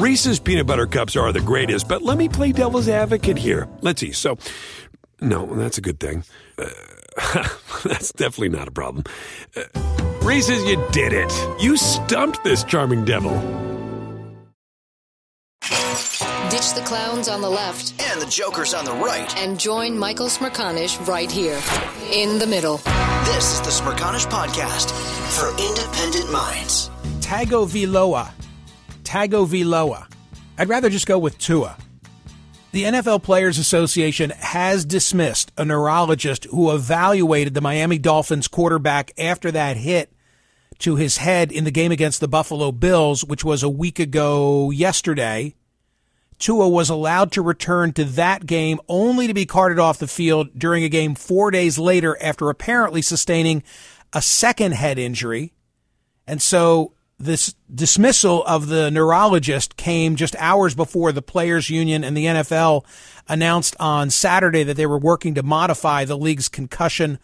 Reese's peanut butter cups are the greatest, but let me play devil's advocate here. Let's see. So, no, that's a good thing. Uh, that's definitely not a problem. Uh, Reese's, you did it. You stumped this charming devil. Ditch the clowns on the left and the jokers on the right. and join Michael Smerconish right here in the middle. This is the Smerconish Podcast for independent minds. Tagovailoa. Tagovailoa. I'd rather just go with Tua. The NFL Players Association has dismissed a neurologist who evaluated the Miami Dolphins quarterback after that hit to his head in the game against the Buffalo Bills, which was a week ago yesterday. Tua was allowed to return to that game only to be carted off the field during a game four days later after apparently sustaining a second head injury. And so this dismissal of the neurologist came just hours before the players union and the NFL announced on Saturday that they were working to modify the league's concussion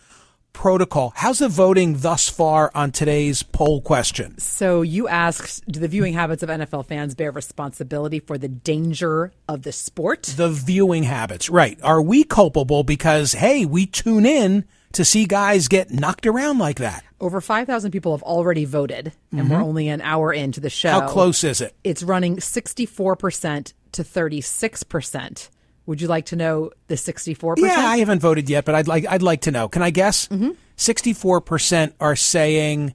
protocol. How's the voting thus far on today's poll question? So you asked, do the viewing habits of NFL fans bear responsibility for the danger of the sport? The viewing habits, right. Are we culpable because, hey, we tune in to see guys get knocked around like that? Over 5,000 people have already voted, and we're only an hour into the show. Mm-hmm. How close is it? It's running 64% to 36%. Would you like to know the 64%? Yeah, I haven't voted yet, but I'd like I'd like to know. Can I guess? Mm-hmm. 64 percent are saying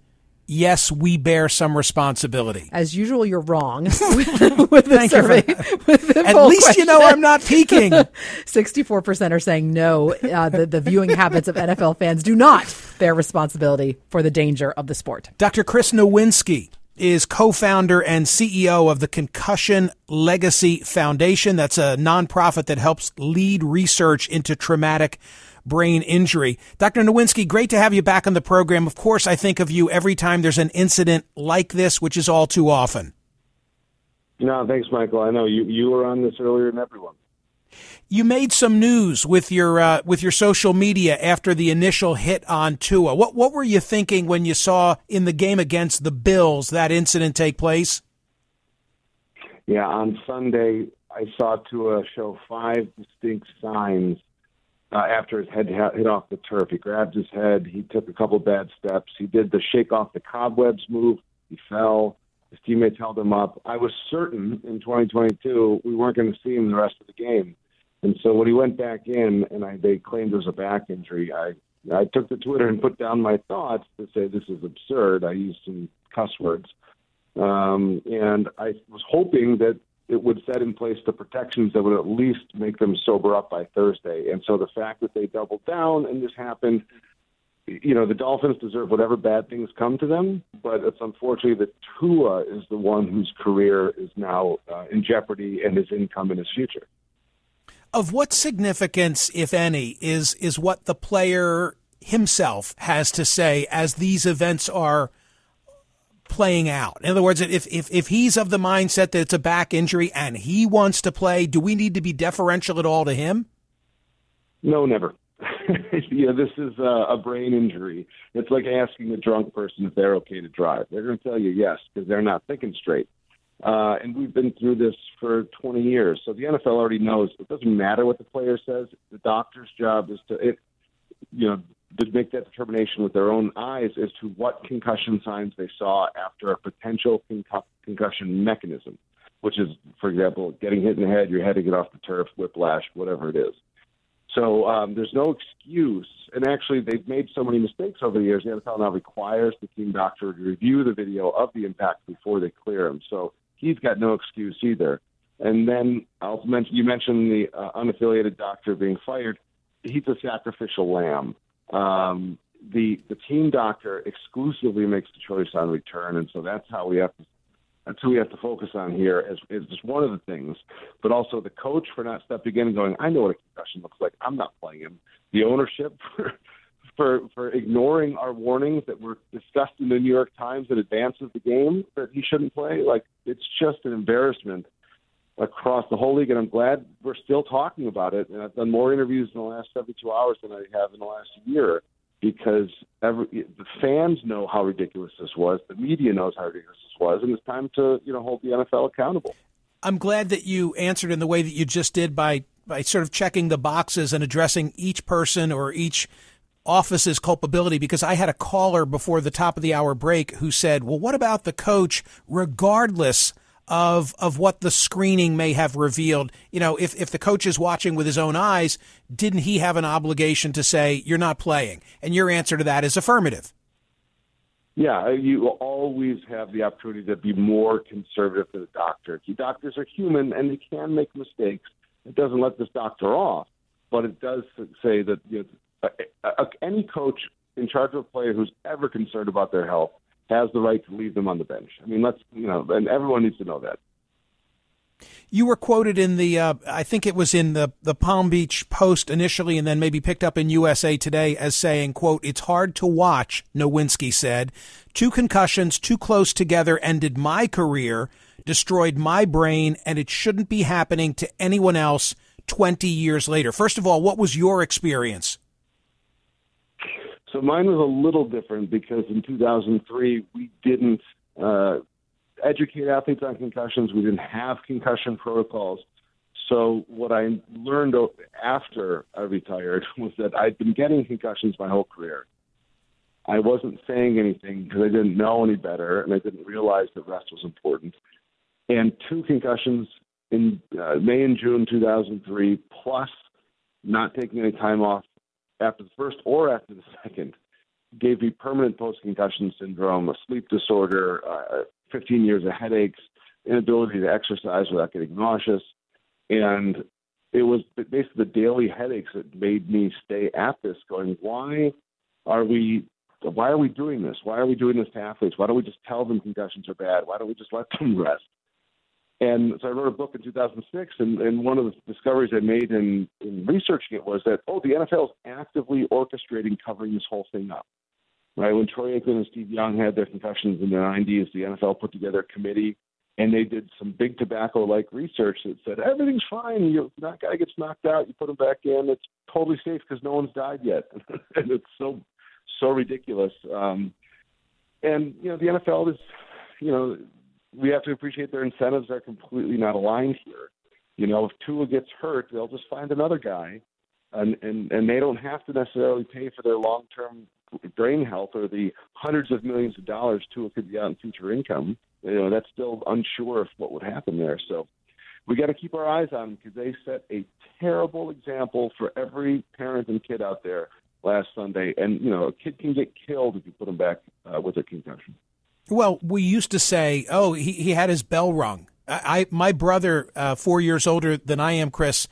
yes, we bear some responsibility. As usual, you're wrong with the Thank you survey. with the At least you know. I'm not peeking. 64% are saying no. Uh, the, the viewing habits of NFL fans do not bear responsibility for the danger of the sport. Dr. Chris Nowinski is co-founder and CEO of the Concussion Legacy Foundation. That's a nonprofit that helps lead research into traumatic brain injury. Dr. Nowinski, great to have you back on the program. Of course, I think of you every time there's an incident like this, which is all too often. No, thanks, Michael. I know you you were on this earlier than everyone. You made some news with your uh, with your social media after the initial hit on Tua. What what were you thinking when you saw in the game against the Bills that incident take place? Yeah, on Sunday I saw Tua show five distinct signs uh, after his head hit off the turf. He grabbed his head. He took a couple bad steps. He did the shake off the cobwebs move. He fell. His teammates held him up. I was certain in 2022 we weren't going to see him the rest of the game. And so when he went back in and I, they claimed it was a back injury, I I took to Twitter and put down my thoughts to say this is absurd. I used some cuss words, um, and I was hoping that it would set in place the protections that would at least make them sober up by Thursday. And so the fact that they doubled down and this happened, you know, the Dolphins deserve whatever bad things come to them, but it's unfortunately that Tua is the one whose career is now uh, in jeopardy and his income and his future. Of what significance, if any, is is what the player himself has to say as these events are playing out? In other words, if if if he's of the mindset that it's a back injury and he wants to play, do we need to be deferential at all to him? No, never. know, this is a, a brain injury. It's like asking a drunk person if they're okay to drive. They're going to tell you yes because they're not thinking straight. Uh, and we've been through this for 20 years. So the NFL already knows it doesn't matter what the player says. The doctor's job is to, it, you know, to make that determination with their own eyes as to what concussion signs they saw after a potential concu- concussion mechanism, which is, for example, getting hit in the head, your head to get off the turf, whiplash, whatever it is. So um, there's no excuse. And actually, they've made so many mistakes over the years. The NFL now requires the team doctor to review the video of the impact before they clear him. So he's got no excuse either. And then I'll mention you mentioned the uh, unaffiliated doctor being fired. He's a sacrificial lamb. Um, the the team doctor exclusively makes the choice on return, and so that's how we have to That's who we have to focus on here as, as just one of the things, but also the coach for not stepping in and going, I know what a concussion looks like. I'm not playing him. The ownership for for for ignoring our warnings that were discussed in the New York Times in advance of the game that he shouldn't play. Like it's just an embarrassment across the whole league, and I'm glad we're still talking about it. And I've done more interviews in the last 72 hours than I have in the last year because every, the fans know how ridiculous this was, the media knows how ridiculous this was, and it's time to you know hold the NFL accountable. I'm glad that you answered in the way that you just did by by sort of checking the boxes and addressing each person or each office's culpability because I had a caller before the top of the hour break who said, "Well, what about the coach regardless of of what the screening may have revealed. You know, if if the coach is watching with his own eyes, didn't he have an obligation to say you're not playing? And your answer to that is affirmative. Yeah, uh, you always have the opportunity to be more conservative than a doctor. Doctors are human and they can make mistakes. It doesn't let this doctor off, but it does say that you know, any coach in charge of a player who's ever concerned about their health has the right to leave them on the bench. I mean, let's you know, and everyone needs to know that. You were quoted in the, uh, I think it was in the, the Palm Beach Post initially, and then maybe picked up in USA Today as saying, "quote It's hard to watch." Nowinski said, two concussions too close together ended my career, destroyed my brain, and it shouldn't be happening to anyone else 20 years later." First of all, what was your experience? So mine was a little different because in 2003 we didn't uh, educate athletes on concussions. We didn't have concussion protocols. So what I learned after I retired was that I'd been getting concussions my whole career. I wasn't saying anything because I didn't know any better, and I didn't realize that rest was important. And two concussions in uh, May and June 2003, plus not taking any time off after the first or after the second gave me permanent post concussion syndrome, a sleep disorder, uh, 15 years of headaches, inability to exercise without getting nauseous. And it was basically the daily headaches that made me stay at this, going, why are we. Why are we doing this? Why are we doing this to athletes? Why don't we just tell them concussions are bad? Why don't we just let them rest? And so I wrote a book in 2006, and, and one of the discoveries I made in, in researching it was that, oh, the NFL is actively orchestrating covering this whole thing up. Right? When Troy Aikman and Steve Young had their concussions in the 90s, the NFL put together a committee, and they did some big tobacco-like research that said everything's fine. You, that guy gets knocked out, you put him back in. It's totally safe because no one's died yet, and it's so so ridiculous. Um, and you know, the NFL is, you know, we have to appreciate their incentives are completely not aligned here. You know, if Tua gets hurt, they'll just find another guy, and and and they don't have to necessarily pay for their long term brain health or the hundreds of millions of dollars Tua could get in future income. You know, that's still unsure of what would happen there. So we got to keep our eyes on them because they set a terrible example for every parent and kid out there last Sunday. And you know, a kid can get killed if you put them back uh, with a concussion. Well, we used to say, "Oh, he, he had his bell rung." I, I my brother, uh, four years older than I am, Chris,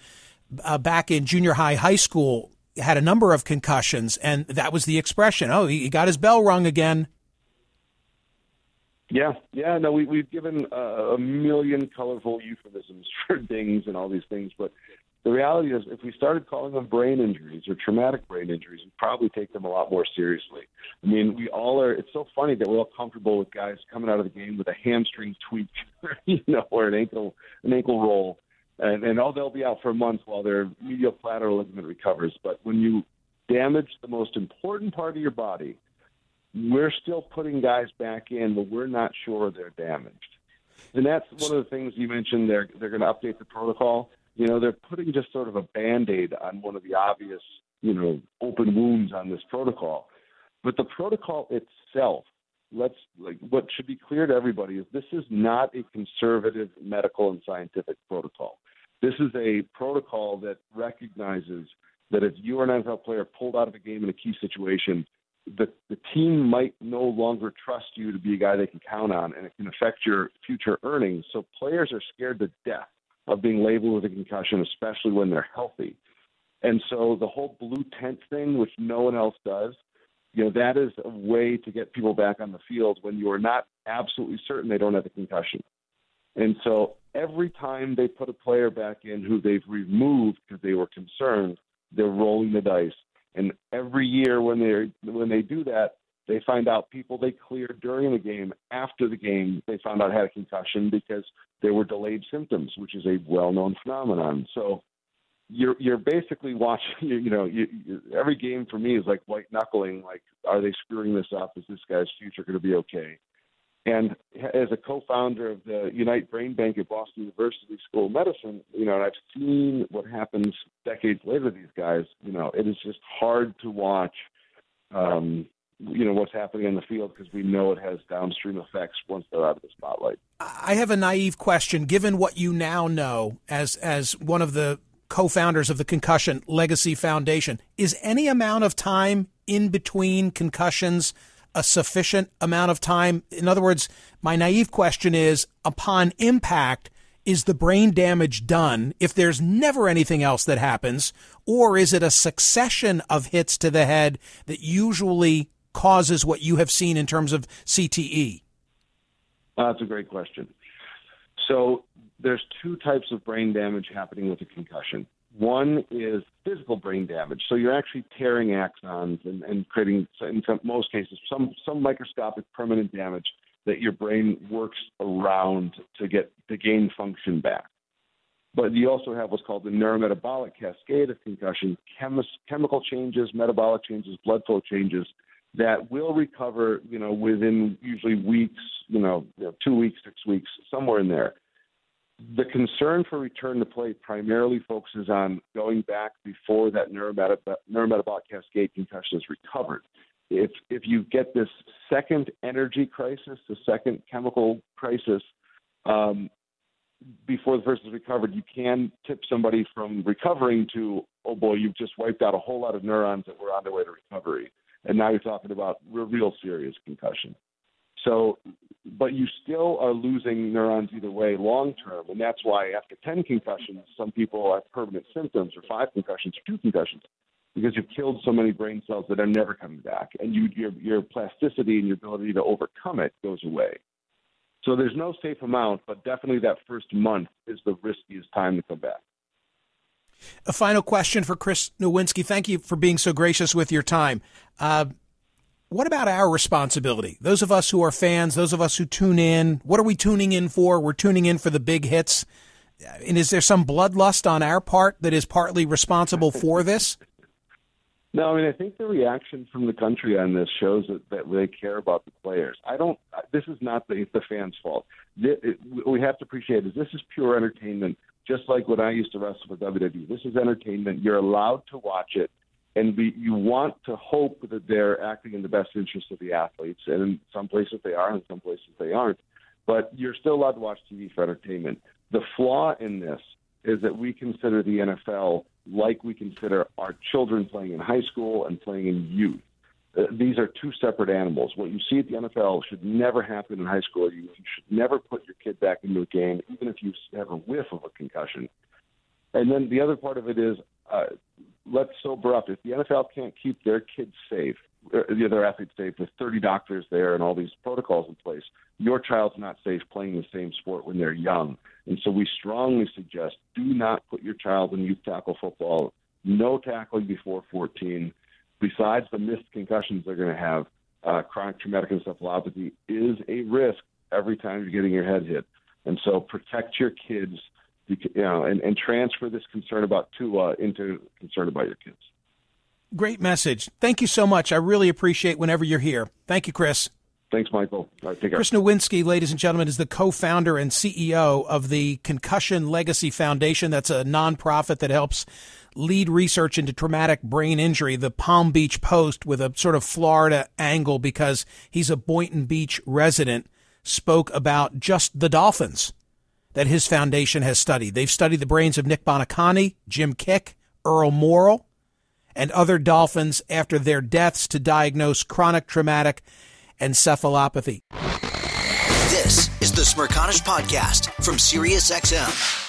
uh, back in junior high, high school, had a number of concussions, and that was the expression. Oh, he, he got his bell rung again. Yeah, yeah. No, we, we've given uh, a million colorful euphemisms for dings and all these things, but the reality is, if we started calling them brain injuries or traumatic brain injuries, we'd probably take them a lot more seriously. I mean, we all are. It's so funny that we're all comfortable with guys coming out of the game with a hamstring tweak, you know, or an ankle an ankle roll, and and oh, they'll be out for a month while their medial collateral ligament recovers. But when you damage the most important part of your body, we're still putting guys back in, but we're not sure they're damaged. And that's one of the things you mentioned. They're they're going to update the protocol you know, they're putting just sort of a band aid on one of the obvious, you know, open wounds on this protocol. But the protocol itself, let's like what should be clear to everybody is this is not a conservative medical and scientific protocol. This is a protocol that recognizes that if you are an NFL player pulled out of a game in a key situation, the, the team might no longer trust you to be a guy they can count on, and it can affect your future earnings. So players are scared to death of being labeled with a concussion, especially when they're healthy. And so the whole blue tent thing, which no one else does, you know, that is a way to get people back on the field when you are not absolutely certain they don't have a concussion. And so every time they put a player back in who they've removed because they were concerned, they're rolling the dice. And every year when they when they do that, they find out people they cleared during the game, after the game, they found out had a concussion because there were delayed symptoms, which is a well-known phenomenon. So you're you're basically watching. You, you know, you, you, every game for me is like white knuckling. Like, are they screwing this up? Is this guy's future going to be okay? And as a co-founder of the Unite Brain Bank at Boston University School of Medicine, you know, and I've seen what happens decades later these guys. You know, it is just hard to watch. Um, you know what's happening in the field because we know it has downstream effects once they're out of the spotlight. I have a naive question. Given what you now know as as one of the co-founders of the Concussion Legacy Foundation, is any amount of time in between concussions a sufficient amount of time? In other words, my naive question is: upon impact. Is the brain damage done if there's never anything else that happens? Or is it a succession of hits to the head that usually causes what you have seen in terms of CTE? Uh, that's a great question. So there's two types of brain damage happening with a concussion. One is physical brain damage. So you're actually tearing axons and, and creating, in some, most cases, some, some microscopic permanent damage that your brain works around to get to gain function back. But you also have what's called the neurometabolic cascade of concussion, chemis, chemical changes, metabolic changes, blood flow changes that will recover, you know, within usually weeks, you know, two weeks, six weeks, somewhere in there. The concern for return to play primarily focuses on going back before that neurometab- neurometabolic cascade concussion is recovered. If if you get this second energy crisis, the second chemical crisis, um, before the first is recovered, you can tip somebody from recovering to, oh boy, you've just wiped out a whole lot of neurons that were on their way to recovery and now you're talking about real, serious concussion. So, but you still are losing neurons either way long term, and that's why after 10 concussions, some people have permanent symptoms, or five concussions, or two concussions, because you've killed so many brain cells that are never coming back, and you, your, your plasticity and your ability to overcome it goes away. So there's no safe amount, but definitely that first month is the riskiest time to come back. A final question for Chris Nowinski. Thank you for being so gracious with your time. Uh, what about our responsibility? Those of us who are fans, those of us who tune in, what are we tuning in for? We're tuning in for the big hits. And is there some bloodlust on our part that is partly responsible for this? No, I mean I think the reaction from the country on this shows that, that they care about the players. I don't. This is not the the fans' fault. we have to appreciate is this is pure entertainment just like when I used to wrestle for WWE. This is entertainment. You're allowed to watch it, and be, you want to hope that they're acting in the best interest of the athletes. And in some places they are, in some places they aren't. But you're still allowed to watch TV for entertainment. The flaw in this is that we consider the NFL like we consider our children playing in high school and playing in youth. Uh, these are two separate animals. What you see at the NFL should never happen in high school. You, should never put your kid back into a game, even if you have a whiff of a concussion. And then the other part of it is uh, let's sober up. If the NFL can't keep their kids safe, uh, the other athletes safe, with 30 doctors there and all these protocols in place, your child's not safe playing the same sport when they're young. And so we strongly suggest do not put your child in youth tackle football. No tackling before 14 besides the missed concussions they're going to have, uh, chronic traumatic encephalopathy is a risk every time you're getting your head hit. And so protect your kids, you know, and, and transfer this concern about Tua into concern about your kids. Great message. Thank you so much. I really appreciate whenever you're here. Thank you, Chris. Thanks, Michael. All right, take care. Chris Nowinski, ladies and gentlemen, is the co-founder and CEO of the Concussion Legacy Foundation. That's a nonprofit that helps lead research into traumatic brain injury, the Palm Beach Post, with a sort of Florida angle because he's a Boynton Beach resident, spoke about just the dolphins that his foundation has studied. They've studied the brains of Nick Buoniconti, Jim Kiick, Earl Morrall, and other dolphins after their deaths to diagnose chronic traumatic encephalopathy. This is the Smerconish Podcast from SiriusXM.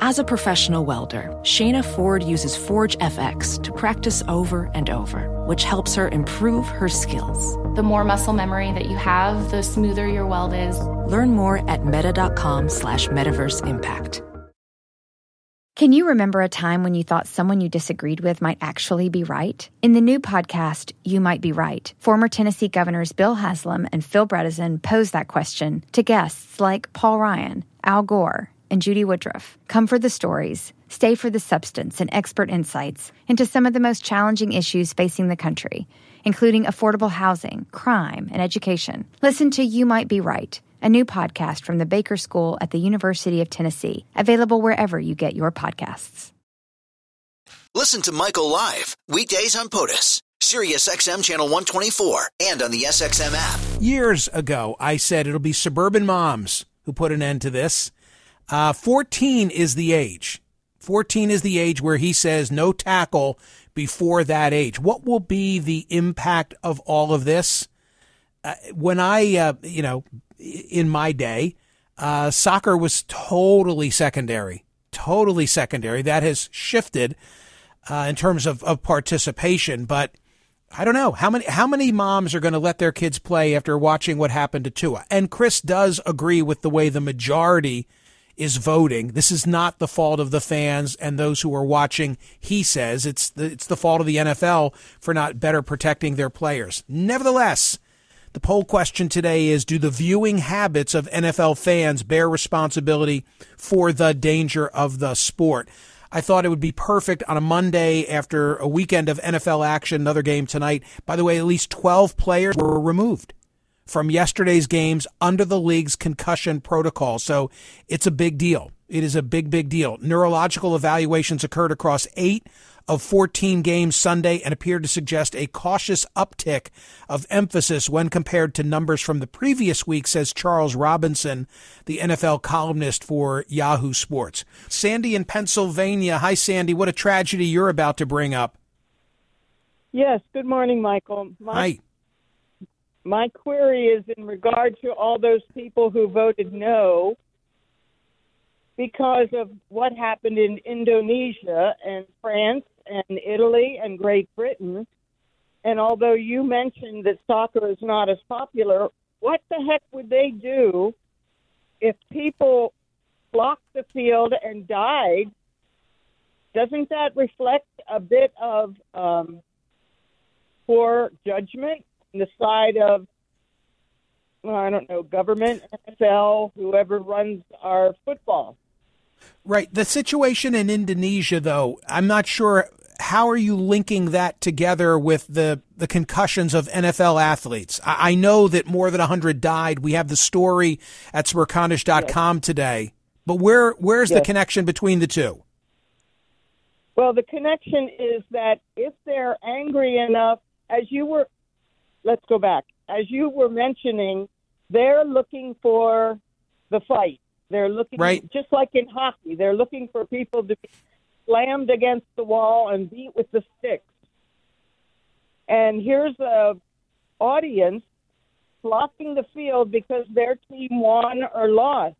As a professional welder, Shayna Ford uses Forge FX to practice over and over, which helps her improve her skills. The more muscle memory that you have, the smoother your weld is. Learn more at meta.com slash metaverse impact. Can you remember a time when you thought someone you disagreed with might actually be right? In the new podcast, You Might Be Right, former Tennessee governors Bill Haslam and Phil Bredesen pose that question to guests like Paul Ryan, Al Gore, and Judy Woodruff. Come for the stories, stay for the substance and expert insights into some of the most challenging issues facing the country, including affordable housing, crime, and education. Listen to You Might Be Right, a new podcast from the Baker School at the University of Tennessee, available wherever you get your podcasts. Listen to Michael live weekdays on POTUS, Sirius XM channel 124, and on the SXM app. Years ago, I said it'll be suburban moms who put an end to this. Uh, 14 is the age. 14 is the age where he says no tackle before that age. What will be the impact of all of this? Uh, when I, uh, you know, in my day, uh, soccer was totally secondary, totally secondary. That has shifted uh, in terms of, of participation, but I don't know how many how many moms are going to let their kids play after watching what happened to Tua. And Chris does agree with the way the majority is voting. This is not the fault of the fans and those who are watching. He says it's the, it's the fault of the NFL for not better protecting their players. Nevertheless, the poll question today is Do the viewing habits of NFL fans bear responsibility for the danger of the sport? I thought it would be perfect on a Monday after a weekend of NFL action, another game tonight. By the way, at least 12 players were removed from yesterday's games under the league's concussion protocol. So it's a big deal. It is a big, big deal. Neurological evaluations occurred across eight of 14 games Sunday and appeared to suggest a cautious uptick of emphasis when compared to numbers from the previous week, says Charles Robinson, the NFL columnist for Yahoo Sports. Sandy in Pennsylvania. Hi, Sandy. What a tragedy you're about to bring up. Yes. Good morning, Michael. My, Hi. My query is in regard to all those people who voted no because of what happened in Indonesia and France and Italy and Great Britain. And although you mentioned that soccer is not as popular, what the heck would they do if people blocked the field and died? Doesn't that reflect a bit of um, poor judgment the side of well, I don't know, government, NFL, whoever runs our football. Right. The situation in Indonesia, though, I'm not sure. How are you linking that together with the, the concussions of NFL athletes? I, I know that more than 100 died. We have the story at smerconish.com yes. today. But where where's yes. the connection between the two? Well, the connection is that if they're angry enough, as you were, let's go back, as you were mentioning, they're looking for the fight. They're looking right. just like in hockey. They're looking for people to be slammed against the wall and beat with the sticks. And here's a audience blocking the field because their team won or lost.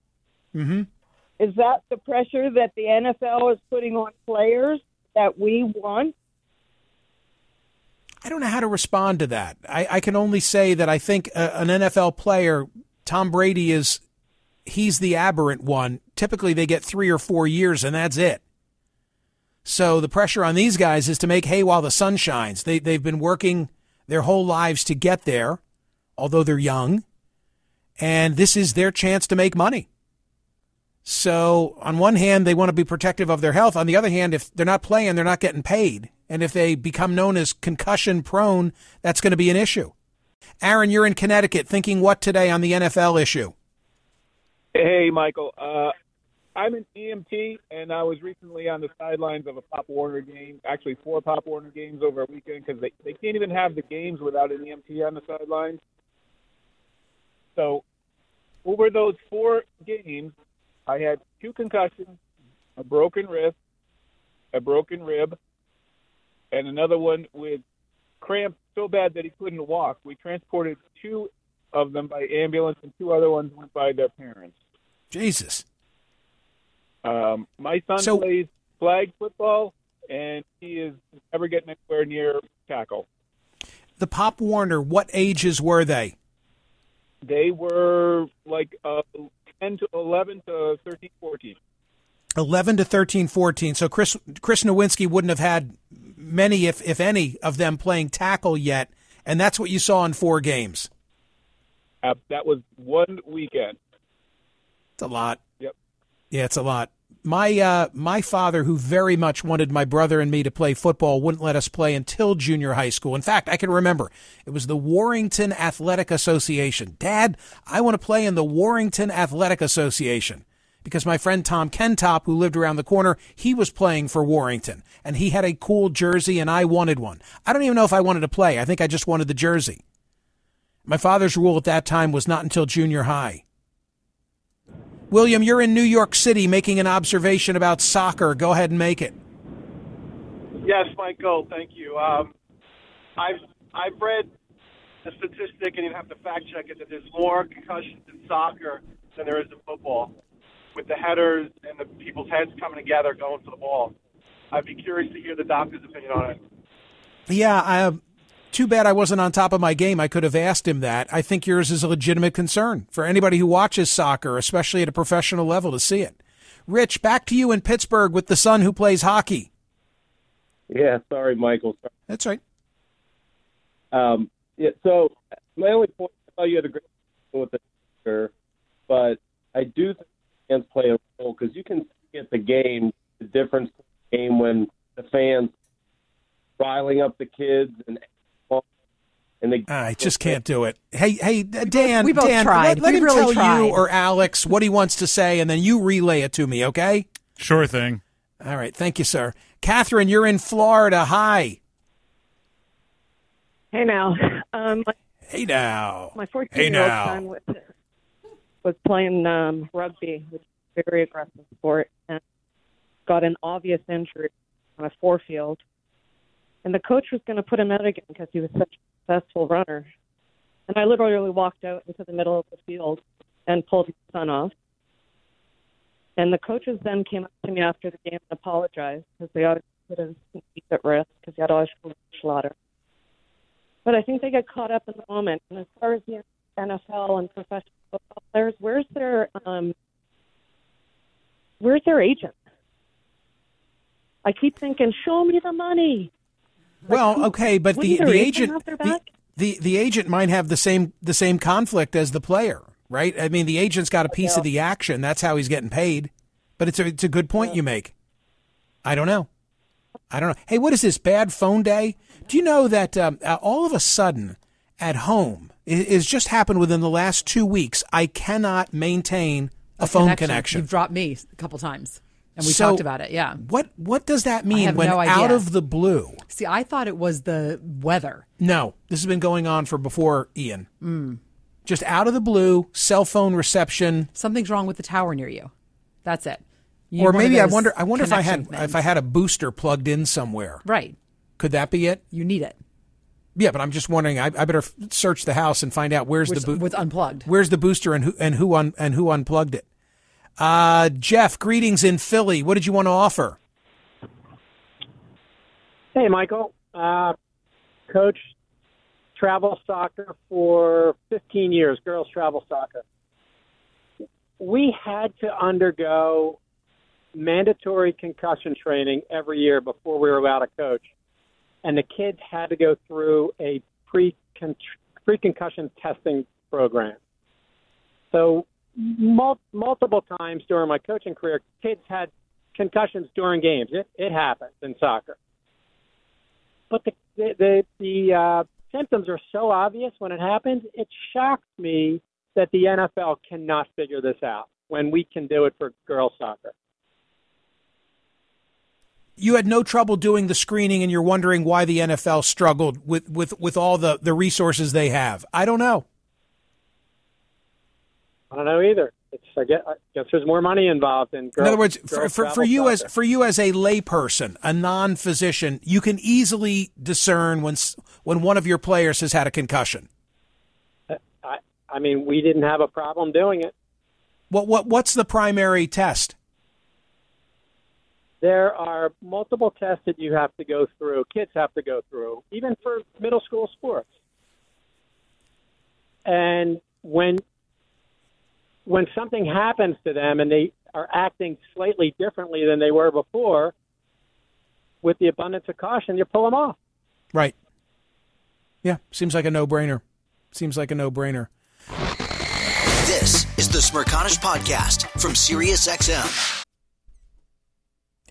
Mm-hmm. Is that the pressure that the NFL is putting on players that we want? I don't know how to respond to that. I, I can only say that I think a, an NFL player, Tom Brady, is he's the aberrant one. Typically, they get three or four years, and that's it. So the pressure on these guys is to make hay while the sun shines. They they've been working their whole lives to get there, although they're young, and this is their chance to make money. So on one hand, they want to be protective of their health. On the other hand, if they're not playing, they're not getting paid. And if they become known as concussion prone, that's going to be an issue. Aaron, you're in Connecticut thinking what today on the NFL issue? Hey, Michael. Uh, I'm an EMT, and I was recently on the sidelines of a Pop Warner game, actually four Pop Warner games over a weekend because they, they can't even have the games without an EMT on the sidelines. So over those four games, I had two concussions, a broken wrist, a broken rib, and another one with cramps so bad that he couldn't walk. We transported two of them by ambulance, and two other ones went by their parents. Jesus. Um, my son So- plays flag football, and he is never getting anywhere near tackle. The Pop Warner, what ages were they? They were like uh, 10 to 11 to 13, 14. 11 to 13, 14. So Chris Chris Nowinski wouldn't have had many, if if any, of them playing tackle yet, and that's what you saw in four games. Uh, that was one weekend. It's a lot. Yep. Yeah, it's a lot. My uh, my father, who very much wanted my brother and me to play football, wouldn't let us play until junior high school. In fact, I can remember it was the Warrington Athletic Association. Dad, I want to play in the Warrington Athletic Association because my friend Tom Kentop, who lived around the corner, he was playing for Warrington and he had a cool jersey and I wanted one. I don't even know if I wanted to play. I think I just wanted the jersey. My father's rule at that time was not until junior high. William, you're in New York City making an observation about soccer. Go ahead and make it. Yes, Michael. Thank you. Um, I've I've read a statistic, and you have to fact check it, that there's more concussions in soccer than there is in football, with the headers and the people's heads coming together going for the ball. I'd be curious to hear the doctor's opinion on it. Yeah, I, too bad I wasn't on top of my game. I could have asked him that. I think yours is a legitimate concern for anybody who watches soccer, especially at a professional level, to see it. Rich, back to you in Pittsburgh with the son who plays hockey. Yeah, sorry, Michael. That's right. Um, yeah, so my only point, I thought you had a great with the soccer, but I do think fans play a role because you can see at the game the difference in the game when the fans riling up the kids and and they I just can't do it. Hey, hey, Dan, we both Dan, tried. let, let We him really tell tried. you or Alex what he wants to say, and then you relay it to me, okay? Sure thing. All right, thank you, sir. Catherine, you're in Florida. Hi. Hey now, um, Hey now. my Hey 14 year old now. son was, was playing um, rugby, which is a very aggressive sport, and got an obvious injury on a forefield. And the coach was going to put him out again because he was such a successful runner. And I literally walked out into the middle of the field and pulled my son off. And the coaches then came up to me after the game and apologized because they obviously put his feet at risk because he had always slaughter. But I think they get caught up in the moment. And as far as the NFL and professional football players, where's their um, where's their agent? I keep thinking, show me the money. Well, okay, but the, the agent agent have their the, the the agent might have the same the same conflict as the player, right? I mean, the agent's got a piece of the action. That's how he's getting paid. But it's a it's a good point you make. I don't know. I don't know. Hey, what is this bad phone day? Do you know that um, uh, all of a sudden at home it has just happened within the last two weeks? I cannot maintain a, phone connection. You've dropped me a couple times, and we So, talked about it. Yeah. What what does that mean when no out of the blue? See, I thought it was the weather. No, this has been going on for before Ian. Mm. Just out of the blue, cell phone reception. Something's wrong with the tower near you. That's it. You or need one of maybe I wonder. I wonder if I had things. if I had a booster plugged in somewhere. Right. Could that be it? You need it. Yeah, but I'm just wondering. I, I better search the house and find out where's Which- the booster. with unplugged. Where's the booster and who and who un, and who unplugged it? Uh, Jeff, greetings in Philly. What did you want to offer? Hey, Michael. Uh, coach travel soccer for 15 years, girls travel soccer. We had to undergo mandatory concussion training every year before we were allowed to coach, and the kids had to go through a pre pre concussion testing program. So mul- multiple times during my coaching career, kids had concussions during games. It it happens in soccer, but the the the, the uh, symptoms are so obvious when it happens. It shocks me that the NFL cannot figure this out when we can do it for girls soccer. You had no trouble doing the screening, and you're wondering why the NFL struggled with, with, with all the, the resources they have. I don't know. I don't know either. It's I guess, I guess there's more money involved in. In other words, for, for, for you as for you as a layperson, a non-physician, you can easily discern when when one of your players has had a concussion. Uh, I, I mean, we didn't have a problem doing it. What what what's the primary test? There are multiple tests that you have to go through. Kids have to go through, even for middle school sports. And when when something happens to them and they are acting slightly differently than they were before, with the abundance of caution, you pull them off. Right. Yeah, seems like a no-brainer. Seems like a no-brainer. This is the Smerconish Podcast from SiriusXM.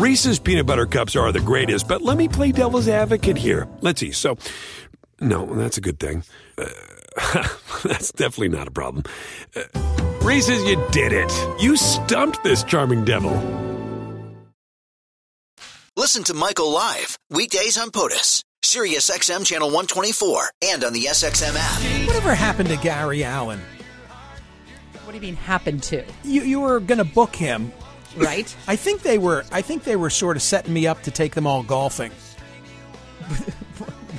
Reese's peanut butter cups are the greatest, but let me play devil's advocate here. Let's see. So, no, that's a good thing. Uh, that's definitely not a problem. Uh, Reese's, you did it. You stumped this charming devil. Listen to Michael live weekdays on POTUS, Sirius XM channel 124, and on the SXM app. Whatever happened to Gary Allan? What do you mean happened to? You you were going to book him, right? I think they were. I think they were sort of setting me up to take them all golfing.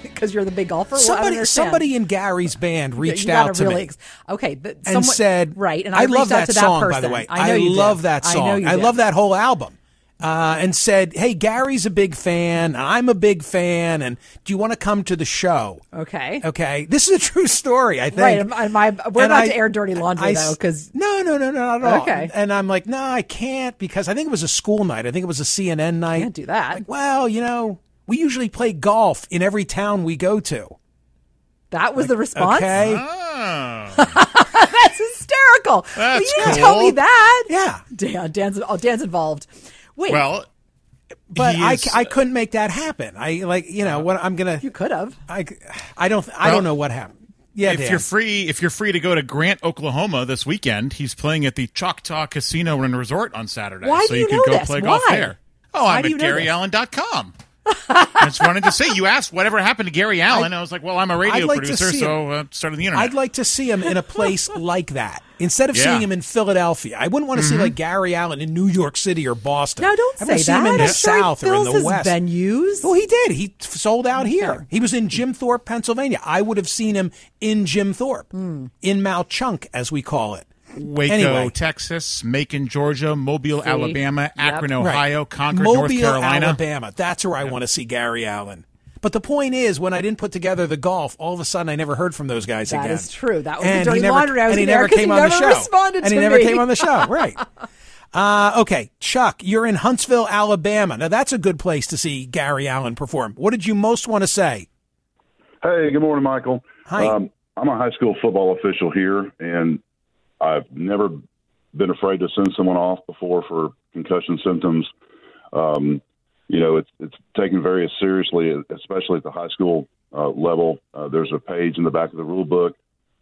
Because you're the big golfer. Well, Somebody, understand. somebody in Gary's band reached out to really me ex- okay, but and someone- said, right, and I, I, love that to song, that by the way. I know you love did. that I song. know you I love that whole album. Uh, and said, "Hey, Gary's a big fan. I'm a big fan, and do you want to come to the show?" Okay. Okay, this is a true story. I think. Right, and my- my- we're And about I- to air dirty laundry I- though, because no, no, no, no, not at all. Okay. And I'm like, no, I can't because I think it was a school night. I think it was a CNN night. Can't do that. Like, well, you know, we usually play golf in every town we go to. that was the response. Okay. That's hysterical. Well, That's you didn't tell me that. Yeah. Dan, Dan's, oh, Dan's involved. Wait. Well, but I, is- I couldn't make that happen. I like you know what I'm gonna. You could have. I, I don't I Well, don't know what happened. Yeah, if Dan. you're free, if you're free to go to Grant, Oklahoma this weekend, he's playing at the Choctaw Casino and Resort on Saturday. Why so do you can know go this? play golf Why? there. Oh, I'm do at you this? GaryAllan.com. I just wanted to say, you asked whatever happened to Gary Allan. I, was like, well, I'm a radio like producer, so uh, started the internet. I'd like to see him in a place like that instead of Yeah. seeing him in Philadelphia. I wouldn't want to see Mhm. like Gary Allan in New York City or Boston. No, don't I want say to see him that. in the I'm sure South or in the West. venues. Well, he did. He sold out here. He was in Jim Thorpe, Pennsylvania. I would have seen him in Jim Thorpe, Hmm. in Mauch Chunk, as we call it. Waco, Anyway. Texas, Macon, Georgia, Mobile, See? Alabama, Yep. Akron, Right. Ohio, Concord, Mobile, North Carolina. Alabama. That's where I want to see Gary Allan. But the point is, when I didn't put together the golf, all of a sudden I never heard from those guys That again. is true. That was and the dirty he never, laundry I was and he gonna air never 'cause came he on the never show. responded and he to never me. came on the show. Right. Uh, okay, Chuck, you're in Huntsville, Alabama. Now that's a good place to see Gary Allan perform. What did you most want to say? Hey, good morning, Michael. Hi. Um, I'm a high school football official here, and I've never been afraid to send someone off before for concussion symptoms. Um, you know, it's it's taken very seriously, especially at the high school uh, level. Uh, there's a page in the back of the rule book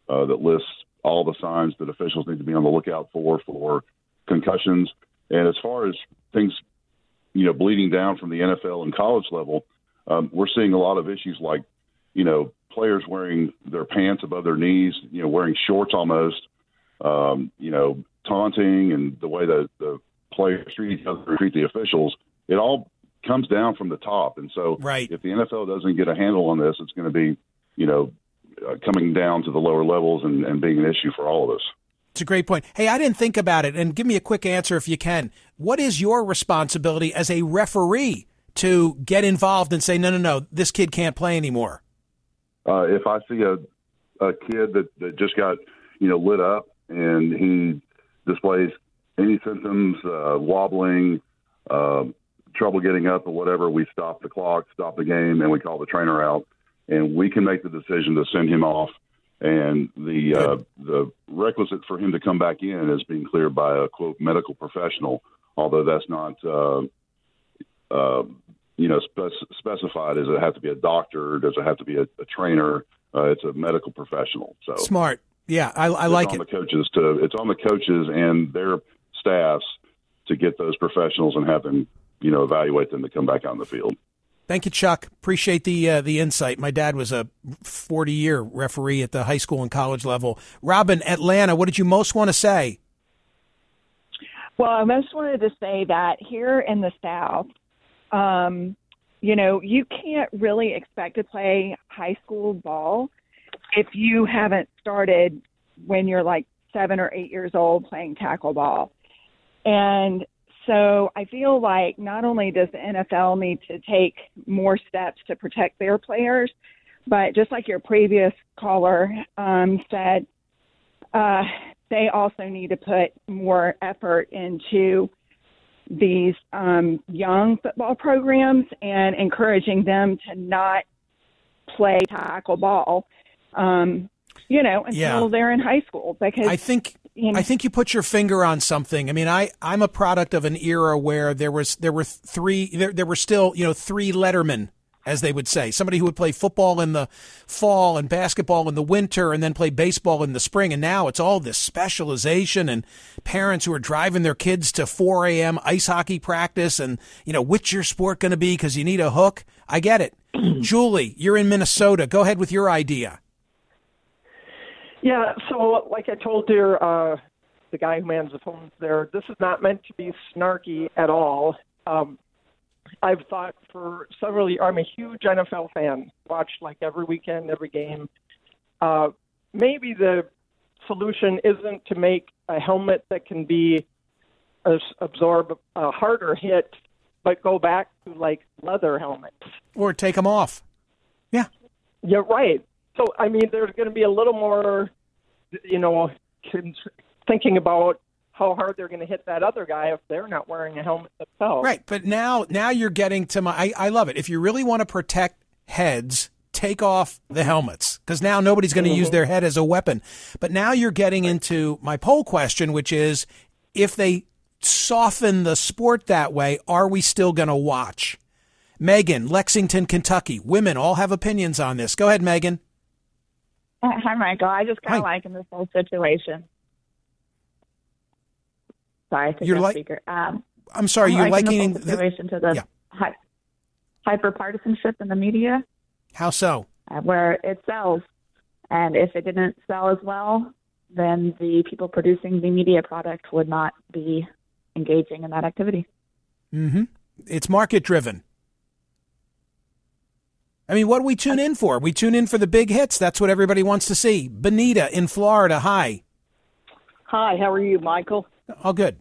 uh, that lists all the signs that officials need to be on the lookout for for concussions. And as far as things, you know, bleeding down from the NFL and college level, um, we're seeing a lot of issues like, you know, players wearing their pants above their knees, you know, wearing shorts almost, um, you know, taunting and the way that the players treat each other, treat the officials. It all comes down from the top. And so right. if the NFL doesn't get a handle on this, it's going to be, you know, uh, coming down to the lower levels and, and being an issue for all of us. It's a great point. Hey, I didn't think about it, and give me a quick answer if you can. What is your responsibility as a referee to get involved and say, no, no, no, this kid can't play anymore? uh, if I see a a kid that, that just got you know lit up and he displays any symptoms, uh, wobbling, uh, trouble getting up or whatever, we stop the clock, stop the game, and we call the trainer out, and we can make the decision to send him off. And the uh, the requisite for him to come back in is being cleared by a quote medical professional, although that's not. Uh, uh, you know, spec- specified. Does it have to be a doctor? Does it have to be a, a trainer? Uh, it's a medical professional. So Smart. Yeah, I, I it's like on it. the coaches to. It's on the coaches and their staffs to get those professionals and have them, you know, evaluate them to come back on the field. Thank you, Chuck. Appreciate the uh, the insight. My dad was a 40 year referee at the high school and college level. Robin, Atlanta, what did you most want to say? Well, I most wanted to say that here in the South, um, you know, you can't really expect to play high school ball if you haven't started when you're like seven or eight years old playing tackle ball. And so I feel like not only does the NFL need to take more steps to protect their players, but just like your previous caller um, said, uh, they also need to put more effort into these um, young football programs and encouraging them to not play tackle ball, um, you know, until Yeah. they're in high school. Because I think you know, I think you put your finger on something. I mean, I I'm a product of an era where there was there were three there there were still you know three lettermen as they would say somebody who would play football in the fall and basketball in the winter and then play baseball in the spring and now it's all this specialization and parents who are driving their kids to 4 a.m ice hockey practice and you know which your sport going to be because you need a hook i get it julie you're in minnesota go ahead with your idea Yeah, so like I told your uh, the guy who mans the phones there, this is not meant to be snarky at all. Um, I've thought for several years. I'm a huge NFL fan. Watch like every weekend, every game. Uh, maybe the solution isn't to make a helmet that can be as, absorb a harder hit, but go back to like leather helmets. or take them off Yeah. You're right. So I mean, there's going to be a little more, you know, thinking about how hard they're going to hit that other guy if they're not wearing a helmet themselves. Right, but now now you're getting to my. I, I love it. If you really want to protect heads, take off the helmets because now nobody's going to use Mhm. their head as a weapon. But now you're getting into my poll question, which is if they soften the sport that way, are we still going to watch? Megan, Lexington, Kentucky. Women all have opinions on this. Go ahead, Megan. Hi, Michael. I just kind of like in this whole situation. Sorry, I you're like, speaker. Um, I'm sorry, I'm you're liking the the- situation to the Yeah. hy- hyper partisanship in the media, How so? uh, where it sells, and if it didn't sell as well, then the people producing the media product would not be engaging in that activity. Mm-hmm. It's market driven. I mean, what do we tune in for? We tune in for the big hits. That's what everybody wants to see. Benita in Florida. Hi. Hi, how are you, Michael? All good.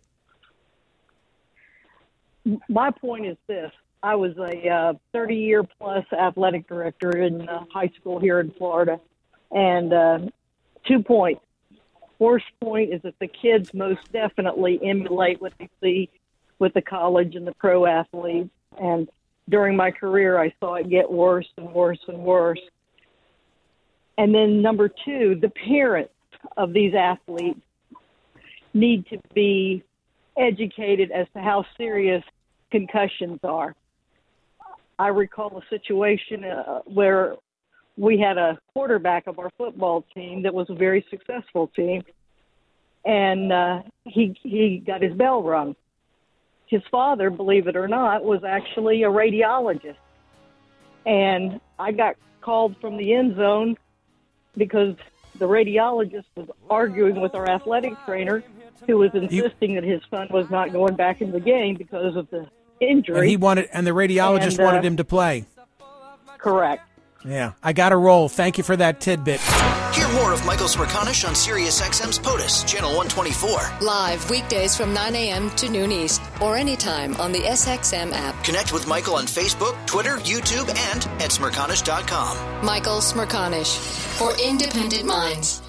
My point is this. I was a 30 uh, year plus athletic director in uh, high school here in Florida. And uh, two points. First point is that the kids most definitely emulate what they see with the college and the pro athletes. And during my career, I saw it get worse and worse and worse. And then number two, the parents of these athletes need to be educated as to how serious concussions are. I recall a situation uh, where we had a quarterback of our football team that was a very successful team, and uh, he he got his bell rung. His father, believe it or not, was actually a radiologist, and I got called from the end zone because the radiologist was arguing with our athletic trainer, who was insisting that his son was not going back in the game because of the injury. And he wanted, and the radiologist And, uh, wanted him to play. Correct. Yeah, I got to roll. Thank you for that tidbit. Hear more of Michael Smerconish on SiriusXM's POTUS, Channel 124. Live weekdays from 9 a.m. to noon East or anytime on the SXM app. Connect with Michael on Facebook, Twitter, YouTube, and at Smerconish.com. Michael Smerconish for independent minds.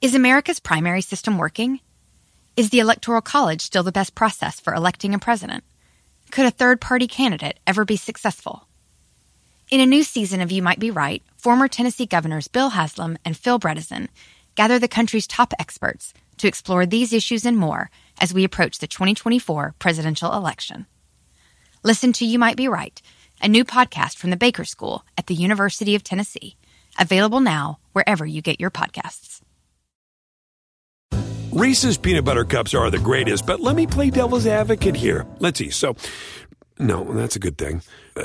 Is America's primary system working? Is the Electoral College still the best process for electing a president? Could a third party candidate ever be successful? In a new season of You Might Be Right, former Tennessee governors Bill Haslam and Phil Bredesen gather the country's top experts to explore these issues and more as we approach the 2024 presidential election. Listen to You Might Be Right, a new podcast from the Baker School at the University of Tennessee, available now wherever you get your podcasts. Reese's peanut butter cups are the greatest, but let me play devil's advocate here. Let's see. So, no, that's a good thing. Uh,